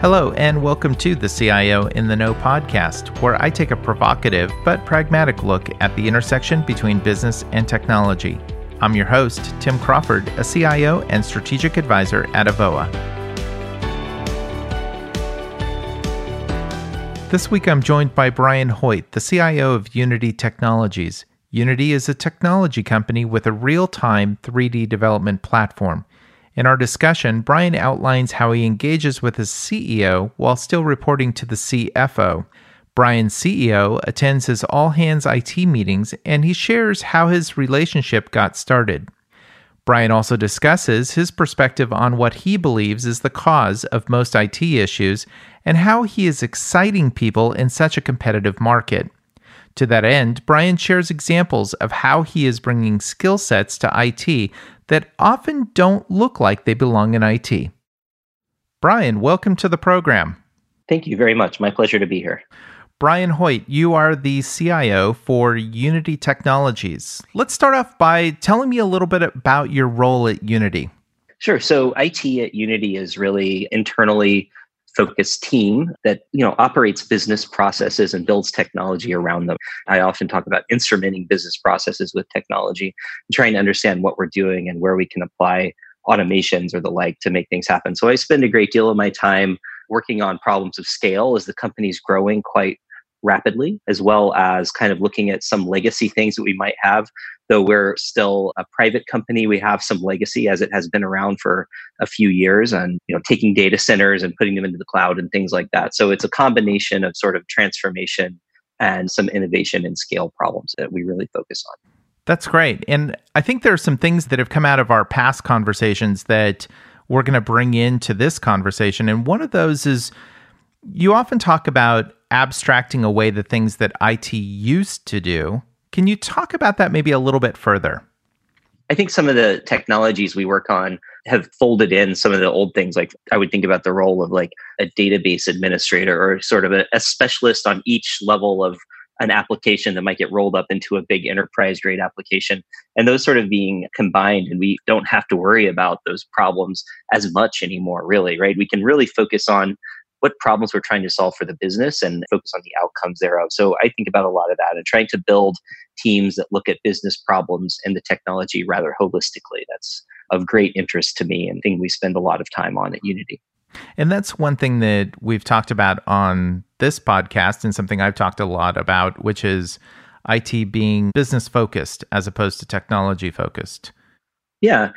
Hello, and welcome to the CIO in the Know podcast, where I take a provocative but pragmatic look at the intersection between business and technology. I'm your host, Tim Crawford, a CIO and strategic advisor at Avoa. This week I'm joined by Brian Hoyt, the CIO of Unity Technologies. Unity is a technology company with a real time 3D development platform. In our discussion, Brian outlines how he engages with his CEO while still reporting to the CFO. Brian's CEO attends his all hands IT meetings and he shares how his relationship got started. Brian also discusses his perspective on what he believes is the cause of most IT issues and how he is exciting people in such a competitive market. To that end, Brian shares examples of how he is bringing skill sets to IT that often don't look like they belong in IT. Brian, welcome to the program. Thank you very much. My pleasure to be here. Brian Hoyt, you are the CIO for Unity Technologies. Let's start off by telling me a little bit about your role at Unity. Sure. So, IT at Unity is really internally focused team that you know operates business processes and builds technology around them. I often talk about instrumenting business processes with technology trying to understand what we're doing and where we can apply automations or the like to make things happen. So i spend a great deal of my time working on problems of scale as the company's growing quite rapidly, as well as kind of looking at some legacy things that we might have. Though we're still a private company, we have some legacy as it has been around for a few years and you know taking data centers and putting them into the cloud and things like that. So it's a combination of sort of transformation and some innovation and scale problems that we really focus on. That's great. And I think there are some things that have come out of our past conversations that we're going to bring into this conversation. And one of those is you often talk about abstracting away the things that IT used to do. Can you talk about that maybe a little bit further? I think some of the technologies we work on have folded in some of the old things. Like I would think about the role of like a database administrator or sort of a, a specialist on each level of an application that might get rolled up into a big enterprise grade application and those sort of being combined and we don't have to worry about those problems as much anymore really right we can really focus on what problems we're trying to solve for the business and focus on the outcomes thereof. So I think about a lot of that and trying to build teams that look at business problems and the technology rather holistically. That's of great interest to me and thing we spend a lot of time on at Unity. And that's one thing that we've talked about on this podcast and something I've talked a lot about, which is IT being business focused as opposed to technology focused. Yeah.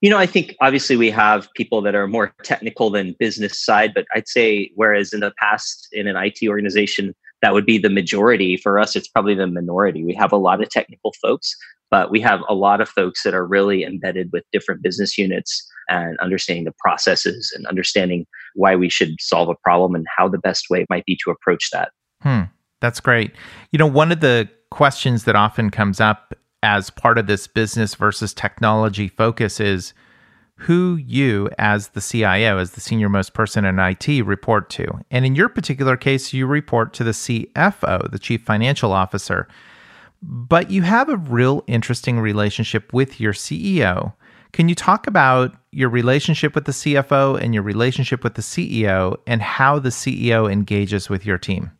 You know, I think obviously we have people that are more technical than business side, but I'd say whereas in the past in an IT organization, that would be the majority. For us, it's probably the minority. We have a lot of technical folks, but we have a lot of folks that are really embedded with different business units and understanding the processes and understanding why we should solve a problem and how the best way might be to approach that. Hmm. That's great. You know, one of the questions that often comes up as part of this business versus technology focus is who you, as the CIO, as the senior most person in IT, report to. And in your particular case, you report to the CFO, the chief financial officer. But you have a real interesting relationship with your CEO. Can you talk about your relationship with the CFO and your relationship with the CEO and how the CEO engages with your team?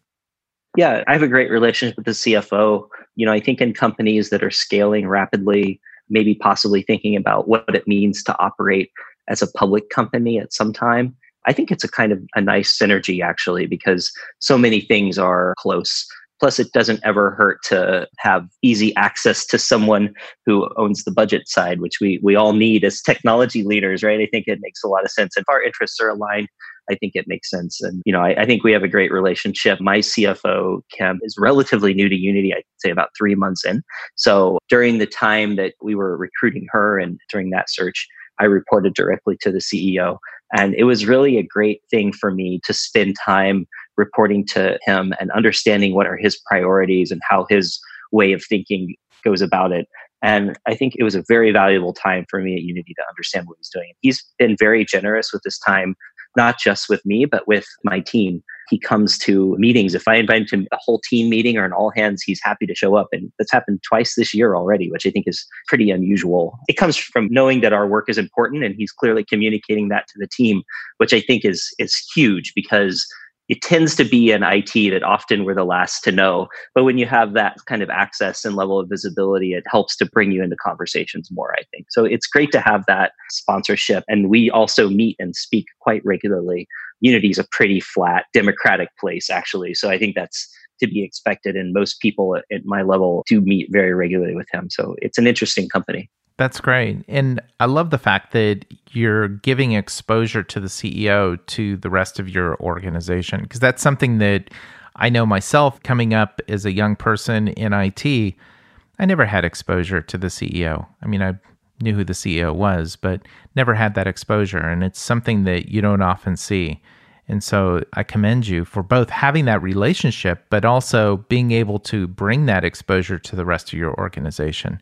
Yeah, I have a great relationship with the CFO. You know, I think in companies that are scaling rapidly, maybe possibly thinking about what it means to operate as a public company at some time, I think it's a kind of a nice synergy actually because so many things are close. Plus, it doesn't ever hurt to have easy access to someone who owns the budget side, which we we all need as technology leaders, right? I think it makes a lot of sense. If our interests are aligned, I think it makes sense. And, you know, I, I, think we have a great relationship. My CFO, Kim, is relatively new to Unity, I'd say about three months in. So during the time that we were recruiting her and during that search, I reported directly to the CEO. And it was really a great thing for me to spend time reporting to him and understanding what are his priorities and how his way of thinking goes about it. And I think it was a very valuable time for me at Unity to understand what he's doing. He's been very generous with his time not just with me, but with my team. he comes to meetings. If I invite him to a whole team meeting or an all hands, he's happy to show up. And that's happened twice this year already, which I think is pretty unusual. It comes from knowing that our work is important and he's clearly communicating that to the team, which I think is is huge because it tends to be in IT that often we're the last to know. But when you have that kind of access and level of visibility, it helps to bring you into conversations more, I think. So it's great to have that sponsorship. And we also meet and speak quite regularly. Unity is a pretty flat, democratic place, actually. So I think that's to be expected. And most people at my level do meet very regularly with him. So it's an interesting company. That's great. And I love the fact that you're giving exposure to the CEO to the rest of your organization because that's something that I know myself coming up as a young person in IT. I never had exposure to the CEO. I mean, I knew who the CEO was, but never had that exposure. And it's something that you don't often see. And so I commend you for both having that relationship, but also being able to bring that exposure to the rest of your organization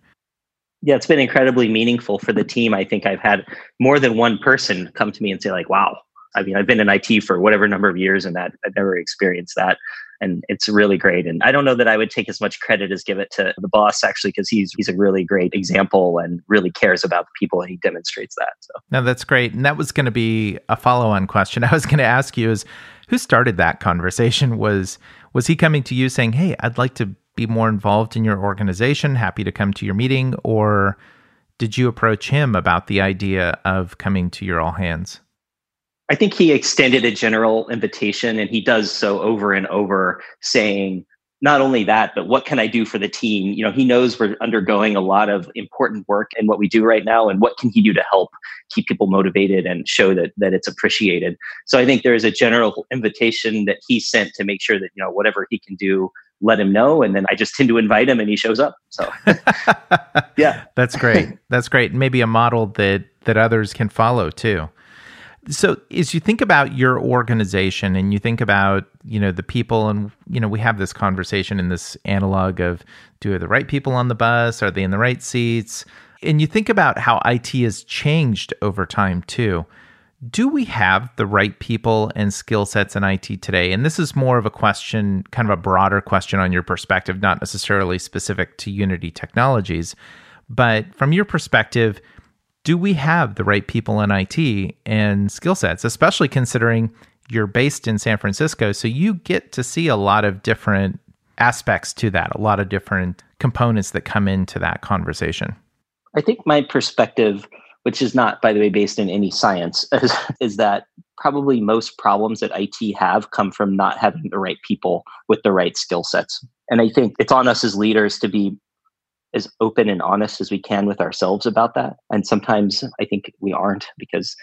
yeah, it's been incredibly meaningful for the team. I think I've had more than one person come to me and say, like, wow, I mean, I've been in IT for whatever number of years and that I've never experienced that. And it's really great. And I don't know that I would take as much credit as give it to the boss actually, because he's he's a really great example and really cares about the people and he demonstrates that. So no, that's great. And that was going to be a follow-on question. I was going to ask you is who started that conversation? Was was he coming to you saying, Hey, I'd like to be more involved in your organization, happy to come to your meeting, or did you approach him about the idea of coming to your all hands? I think he extended a general invitation and he does so over and over saying, not only that, but what can I do for the team? You know, he knows we're undergoing a lot of important work in what we do right now, and what can he do to help keep people motivated and show that that it's appreciated. So I think there is a general invitation that he sent to make sure that you know whatever he can do let him know and then i just tend to invite him and he shows up so. Yeah. That's great. That's great. Maybe a model that that others can follow too. So as you think about your organization and you think about you know the people and you know we have this conversation in this analog of do the right people on the bus? Are they in the right seats? And you think about how IT has changed over time too do we have the right people and skill sets in IT today? And this is more of a question, kind of a broader question on your perspective, not necessarily specific to Unity Technologies. But from your perspective, do we have the right people in IT and skill sets, especially considering you're based in San Francisco? So you get to see a lot of different aspects to that, a lot of different components that come into that conversation. I think my perspective which is not, by the way, based in any science, is, is that probably most problems that IT have come from not having the right people with the right skill sets. And I think it's on us as leaders to be as open and honest as we can with ourselves about that. And sometimes I think we aren't because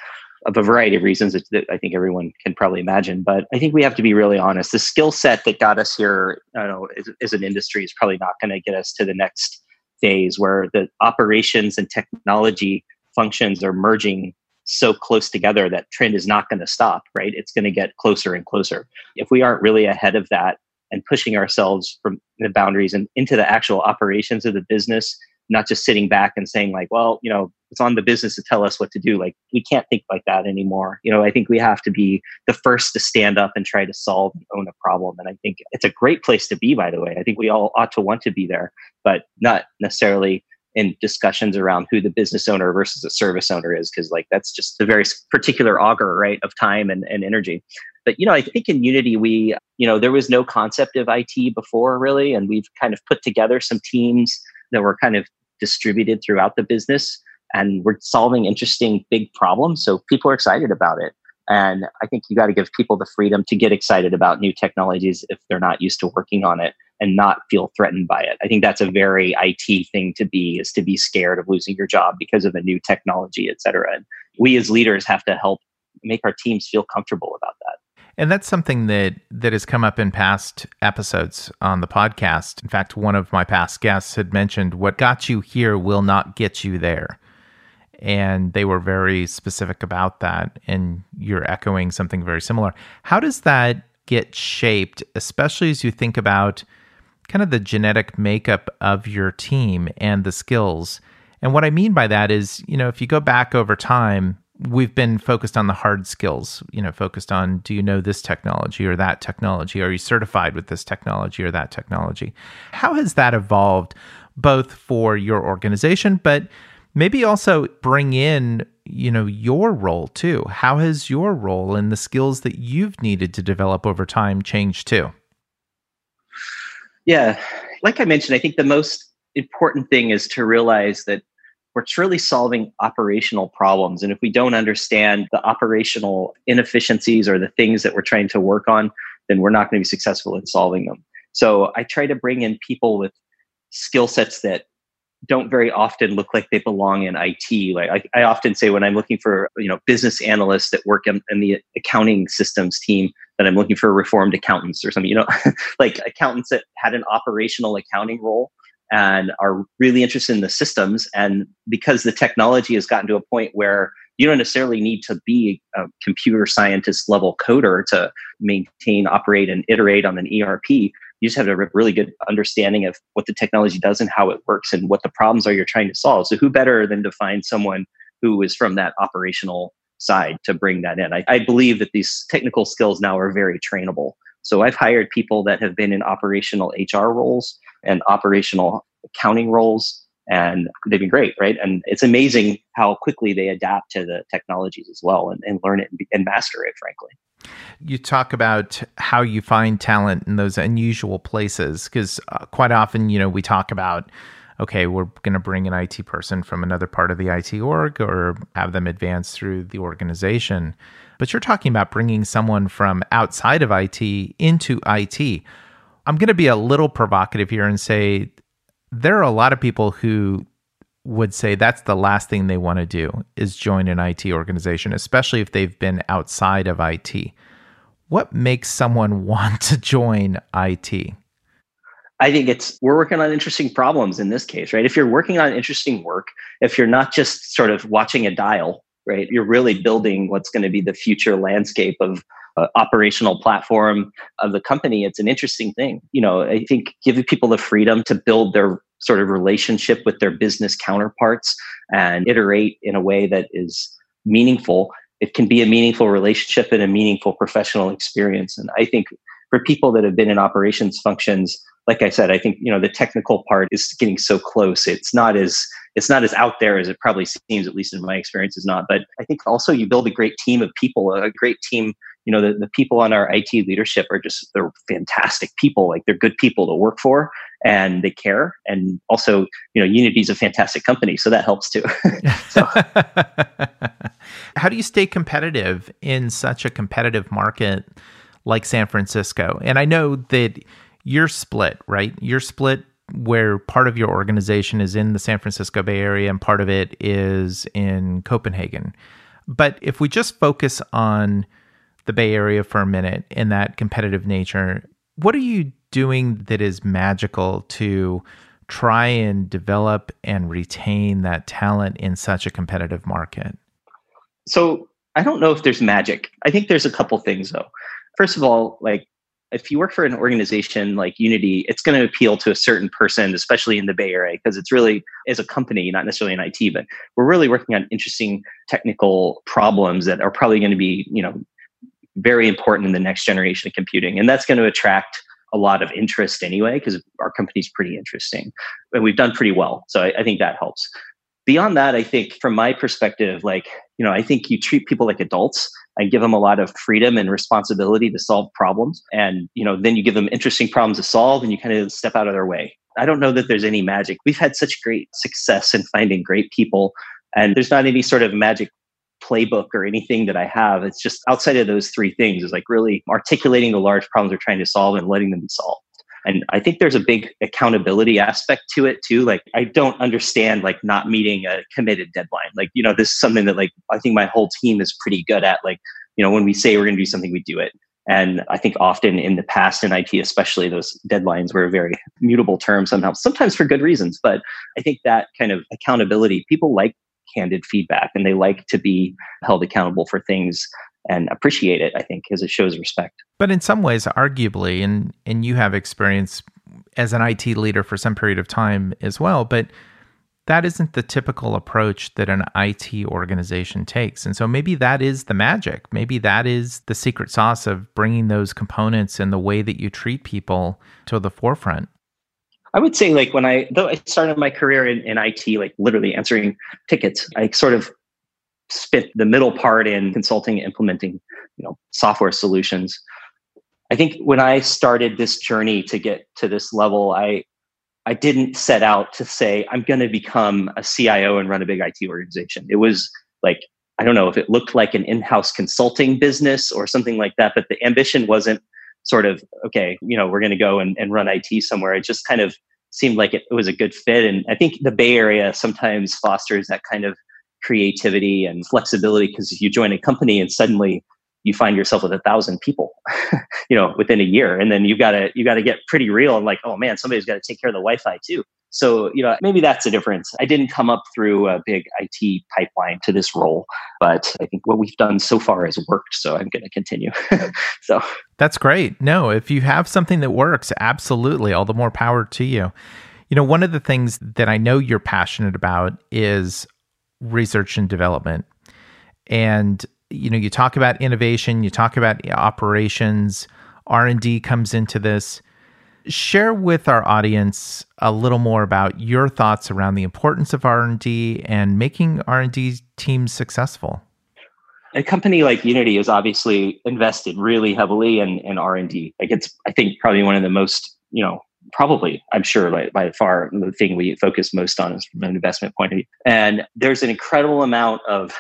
of a variety of reasons that I think everyone can probably imagine. But I think we have to be really honest. The skill set that got us here, I know, as, as an industry is probably not going to get us to the next phase where the operations and technology functions are merging so close together that trend is not going to stop, right? It's going to get closer and closer. If we aren't really ahead of that and pushing ourselves from the boundaries and into the actual operations of the business, not just sitting back and saying like, well, you know, it's on the business to tell us what to do. Like we can't think like that anymore. You know, I think we have to be the first to stand up and try to solve and own a problem. And I think it's a great place to be, by the way. I think we all ought to want to be there, but not necessarily in discussions around who the business owner versus the service owner is because like that's just a very particular auger right of time and, and energy. But you know i think in unity we you know there was no concept of it before really and we've kind of put together some teams that were kind of distributed throughout the business and we're solving interesting big problems so people are excited about it. And i think you got to give people the freedom to get excited about new technologies if they're not used to working on it and not feel threatened by it. I think that's a very IT thing to be is to be scared of losing your job because of a new technology, et cetera. And we as leaders have to help make our teams feel comfortable about that. And that's something that that has come up in past episodes on the podcast. In fact, one of my past guests had mentioned what got you here will not get you there. And they were very specific about that and you're echoing something very similar. How does that get shaped, especially as you think about kind of the genetic makeup of your team and the skills. And what I mean by that is, you know, if you go back over time, we've been focused on the hard skills, you know, focused on do you know this technology or that technology? Are you certified with this technology or that technology? How has that evolved both for your organization, but maybe also bring in, you know, your role too? How has your role and the skills that you've needed to develop over time changed too? Yeah, like I mentioned, I think the most important thing is to realize that we're truly solving operational problems. And if we don't understand the operational inefficiencies or the things that we're trying to work on, then we're not going to be successful in solving them. So I try to bring in people with skill sets that don't very often look like they belong in IT. Like I, I, often say when I'm looking for you know business analysts that work in, in, the accounting systems team, that I'm looking for reformed accountants or something. You know, like accountants that had an operational accounting role and are really interested in the systems. And because the technology has gotten to a point where you don't necessarily need to be a computer scientist level coder to maintain, operate, and iterate on an ERP. You just have to have a really good understanding of what the technology does and how it works and what the problems are you're trying to solve. So, who better than to find someone who is from that operational side to bring that in? I, I believe that these technical skills now are very trainable. So, I've hired people that have been in operational HR roles and operational accounting roles and they've been great right? And it's amazing how quickly they adapt to the technologies as well and, and learn it and, and master it frankly. You talk about how you find talent in those unusual places because uh, quite often you know we talk about okay we're going to bring an it person from another part of the it org or have them advance through the organization. But you're talking about bringing someone from outside of it into it I'm going to be a little provocative here and say there are a lot of people who would say that's the last thing they want to do is join an IT organization, especially if they've been outside of IT. What makes someone want to join IT? I think it's we're working on interesting problems in this case, right? If you're working on interesting work, if you're not just sort of watching a dial, right? You're really building what's going to be the future landscape of uh, operational platform of the company, it's an interesting thing. You know, I think giving people the freedom to build their sort of relationship with their business counterparts and iterate in a way that is meaningful. It can be a meaningful relationship and a meaningful professional experience. And I think for people that have been in operations functions, like I said, I think you know the technical part is getting so close. It's not as it's not as out there as it probably seems, at least in my experience, is not. But I think also you build a great team of people, a great team you know the, the people on our it leadership are just they're fantastic people. Like they're good people to work for and they care. And also you know unity is a fantastic company so that helps too. So. how do you stay competitive in such a competitive market like san francisco? And i know that you're split right? You're split where part of your organization is in the san francisco bay area and part of it is in copenhagen. But if we just focus on the Bay Area for a minute in that competitive nature, what are you doing that is magical to try and develop and retain that talent in such a competitive market? So I don't know if there's magic. I think there's a couple things though. First of all, like if you work for an organization like Unity, it's going to appeal to a certain person, especially in the Bay Area, because it's really as a company, not necessarily in IT, but we're really working on interesting technical problems that are probably going to be, you know, very important in the next generation of computing. And that's going to attract a lot of interest anyway, because our company's pretty interesting. And we've done pretty well. So I, I think that helps. Beyond that, I think from my perspective, like, you know, I think you treat people like adults and give them a lot of freedom and responsibility to solve problems. And, you know, then you give them interesting problems to solve and you kind of step out of their way. I don't know that there's any magic. We've had such great success in finding great people and there's not any sort of magic playbook or anything that I have. It's just outside of those three things is like really articulating the large problems we're trying to solve and letting them be solved. And I think there's a big accountability aspect to it too. Like I don't understand like not meeting a committed deadline. Like, you know, this is something that like I think my whole team is pretty good at. Like, you know, when we say we're going to do something, we do it. And I think often in the past in IT, especially those deadlines were a very mutable terms somehow, sometimes for good reasons. But I think that kind of accountability, people like candid feedback and they like to be held accountable for things and appreciate it i think because it shows respect but in some ways arguably and and you have experience as an IT leader for some period of time as well but that isn't the typical approach that an IT organization takes. And so maybe that is the magic. Maybe that is the secret sauce of bringing those components and the way that you treat people to the forefront. I would say, like, when I, though I started my career in, in IT, like literally answering tickets, I sort of spent the middle part in consulting implementing, you know, software solutions. I think when I started this journey to get to this level, I I didn't set out to say I'm going to become a CIO and run a big IT organization. It was like I don't know if it looked like an in-house consulting business or something like that, but the ambition wasn't sort of okay, you know, we're going to go and, and run IT somewhere. It just kind of seemed like it, it was a good fit, and I think the Bay Area sometimes fosters that kind of creativity and flexibility because you join a company and suddenly you find yourself with a thousand people, you know, within a year. And then you gotta you gotta get pretty real and like, oh man, somebody's got to take care of the Wi-Fi too. So, you know, maybe that's the difference. I didn't come up through a big IT pipeline to this role, but I think what we've done so far has worked. So I'm going to continue. so that's great. No, if you have something that works, absolutely, all the more power to you. You know, one of the things that I know you're passionate about is research and development. And you know, you talk about innovation, you talk about operations, R&D comes into this. Share with our audience a little more about your thoughts around the importance of R&D and making R&D teams successful. A company like Unity is obviously invested really heavily in, in R&D. Like it's, I think, probably one of the most, you know, probably, I'm sure, by, by far, the thing we focus most on is from an investment point of view. And there's an incredible amount of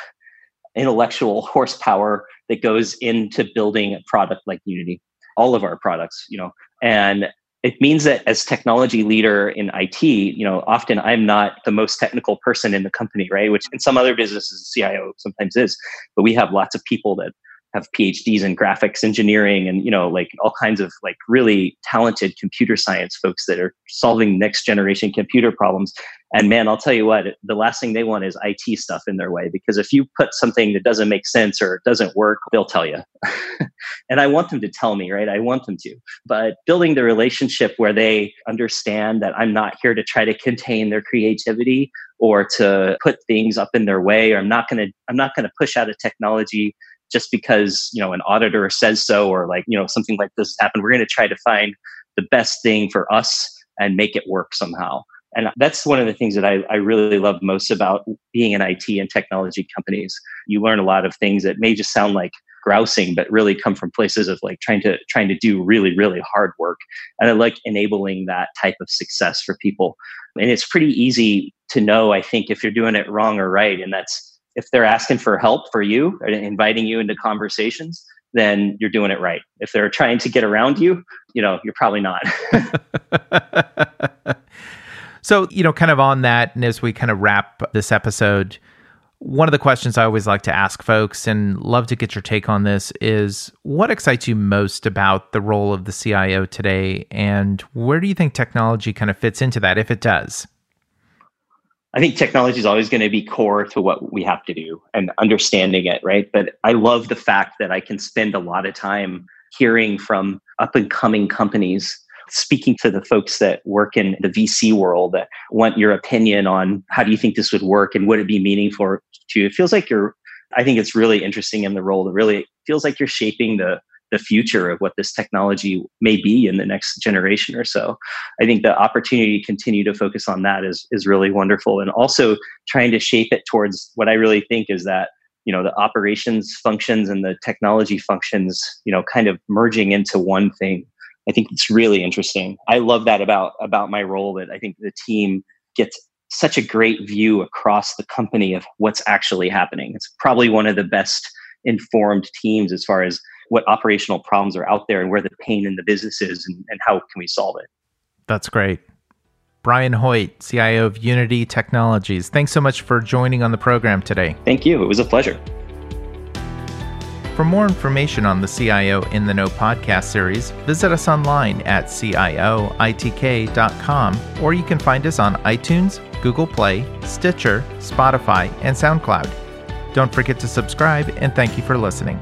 intellectual horsepower that goes into building a product like Unity, all of our products, you know, and it means that as technology leader in IT, you know, often I'm not the most technical person in the company, right? Which in some other businesses, CIO sometimes is, but we have lots of people that have PhDs in graphics engineering and you know like all kinds of like really talented computer science folks that are solving next generation computer problems. And man, I'll tell you what, the last thing they want is IT stuff in their way because if you put something that doesn't make sense or doesn't work, they'll tell you. and I want them to tell me, right? I want them to. But building the relationship where they understand that I'm not here to try to contain their creativity or to put things up in their way or I'm not going to I'm not going to push out a technology just because you know an auditor says so or like you know something like this happened we're going to try to find the best thing for us and make it work somehow and that's one of the things that I, I really love most about being in IT and technology companies. You learn a lot of things that may just sound like grousing, but really come from places of like trying to trying to do really, really hard work. And I like enabling that type of success for people. And it's pretty easy to know, I think, if you're doing it wrong or right. And that's if they're asking for help for you or inviting you into conversations, then you're doing it right. If they're trying to get around you, you know, you're probably not. so, you know, kind of on that, and as we kind of wrap this episode, one of the questions I always like to ask folks and love to get your take on this is what excites you most about the role of the CIO today? And where do you think technology kind of fits into that, if it does? I think technology is always going to be core to what we have to do and understanding it, right? But I love the fact that I can spend a lot of time hearing from up and coming companies, speaking to the folks that work in the VC world that want your opinion on how do you think this would work and would it be meaningful to you? It feels like you're, I think it's really interesting in the role. that really feels like you're shaping the the future of what this technology may be in the next generation or so. I think the opportunity to continue to focus on that is is really wonderful, and also trying to shape it towards what I really think is that you know the operations functions and the technology functions you know kind of merging into one thing. I think it's really interesting. I love that about about my role that I think the team gets such a great view across the company of what's actually happening. It's probably one of the best informed teams as far as what operational problems are out there and where the pain in the business is and, and how can we solve it. That's great. Brian Hoyt, CIO of Unity Technologies. Thanks so much for joining on the program today. Thank you. It was a pleasure. For more information on the CIO in the Know podcast series, visit us online at cioitk.com or you can find us on iTunes, Google Play, Stitcher, Spotify, and SoundCloud. Don't forget to subscribe and thank you for listening.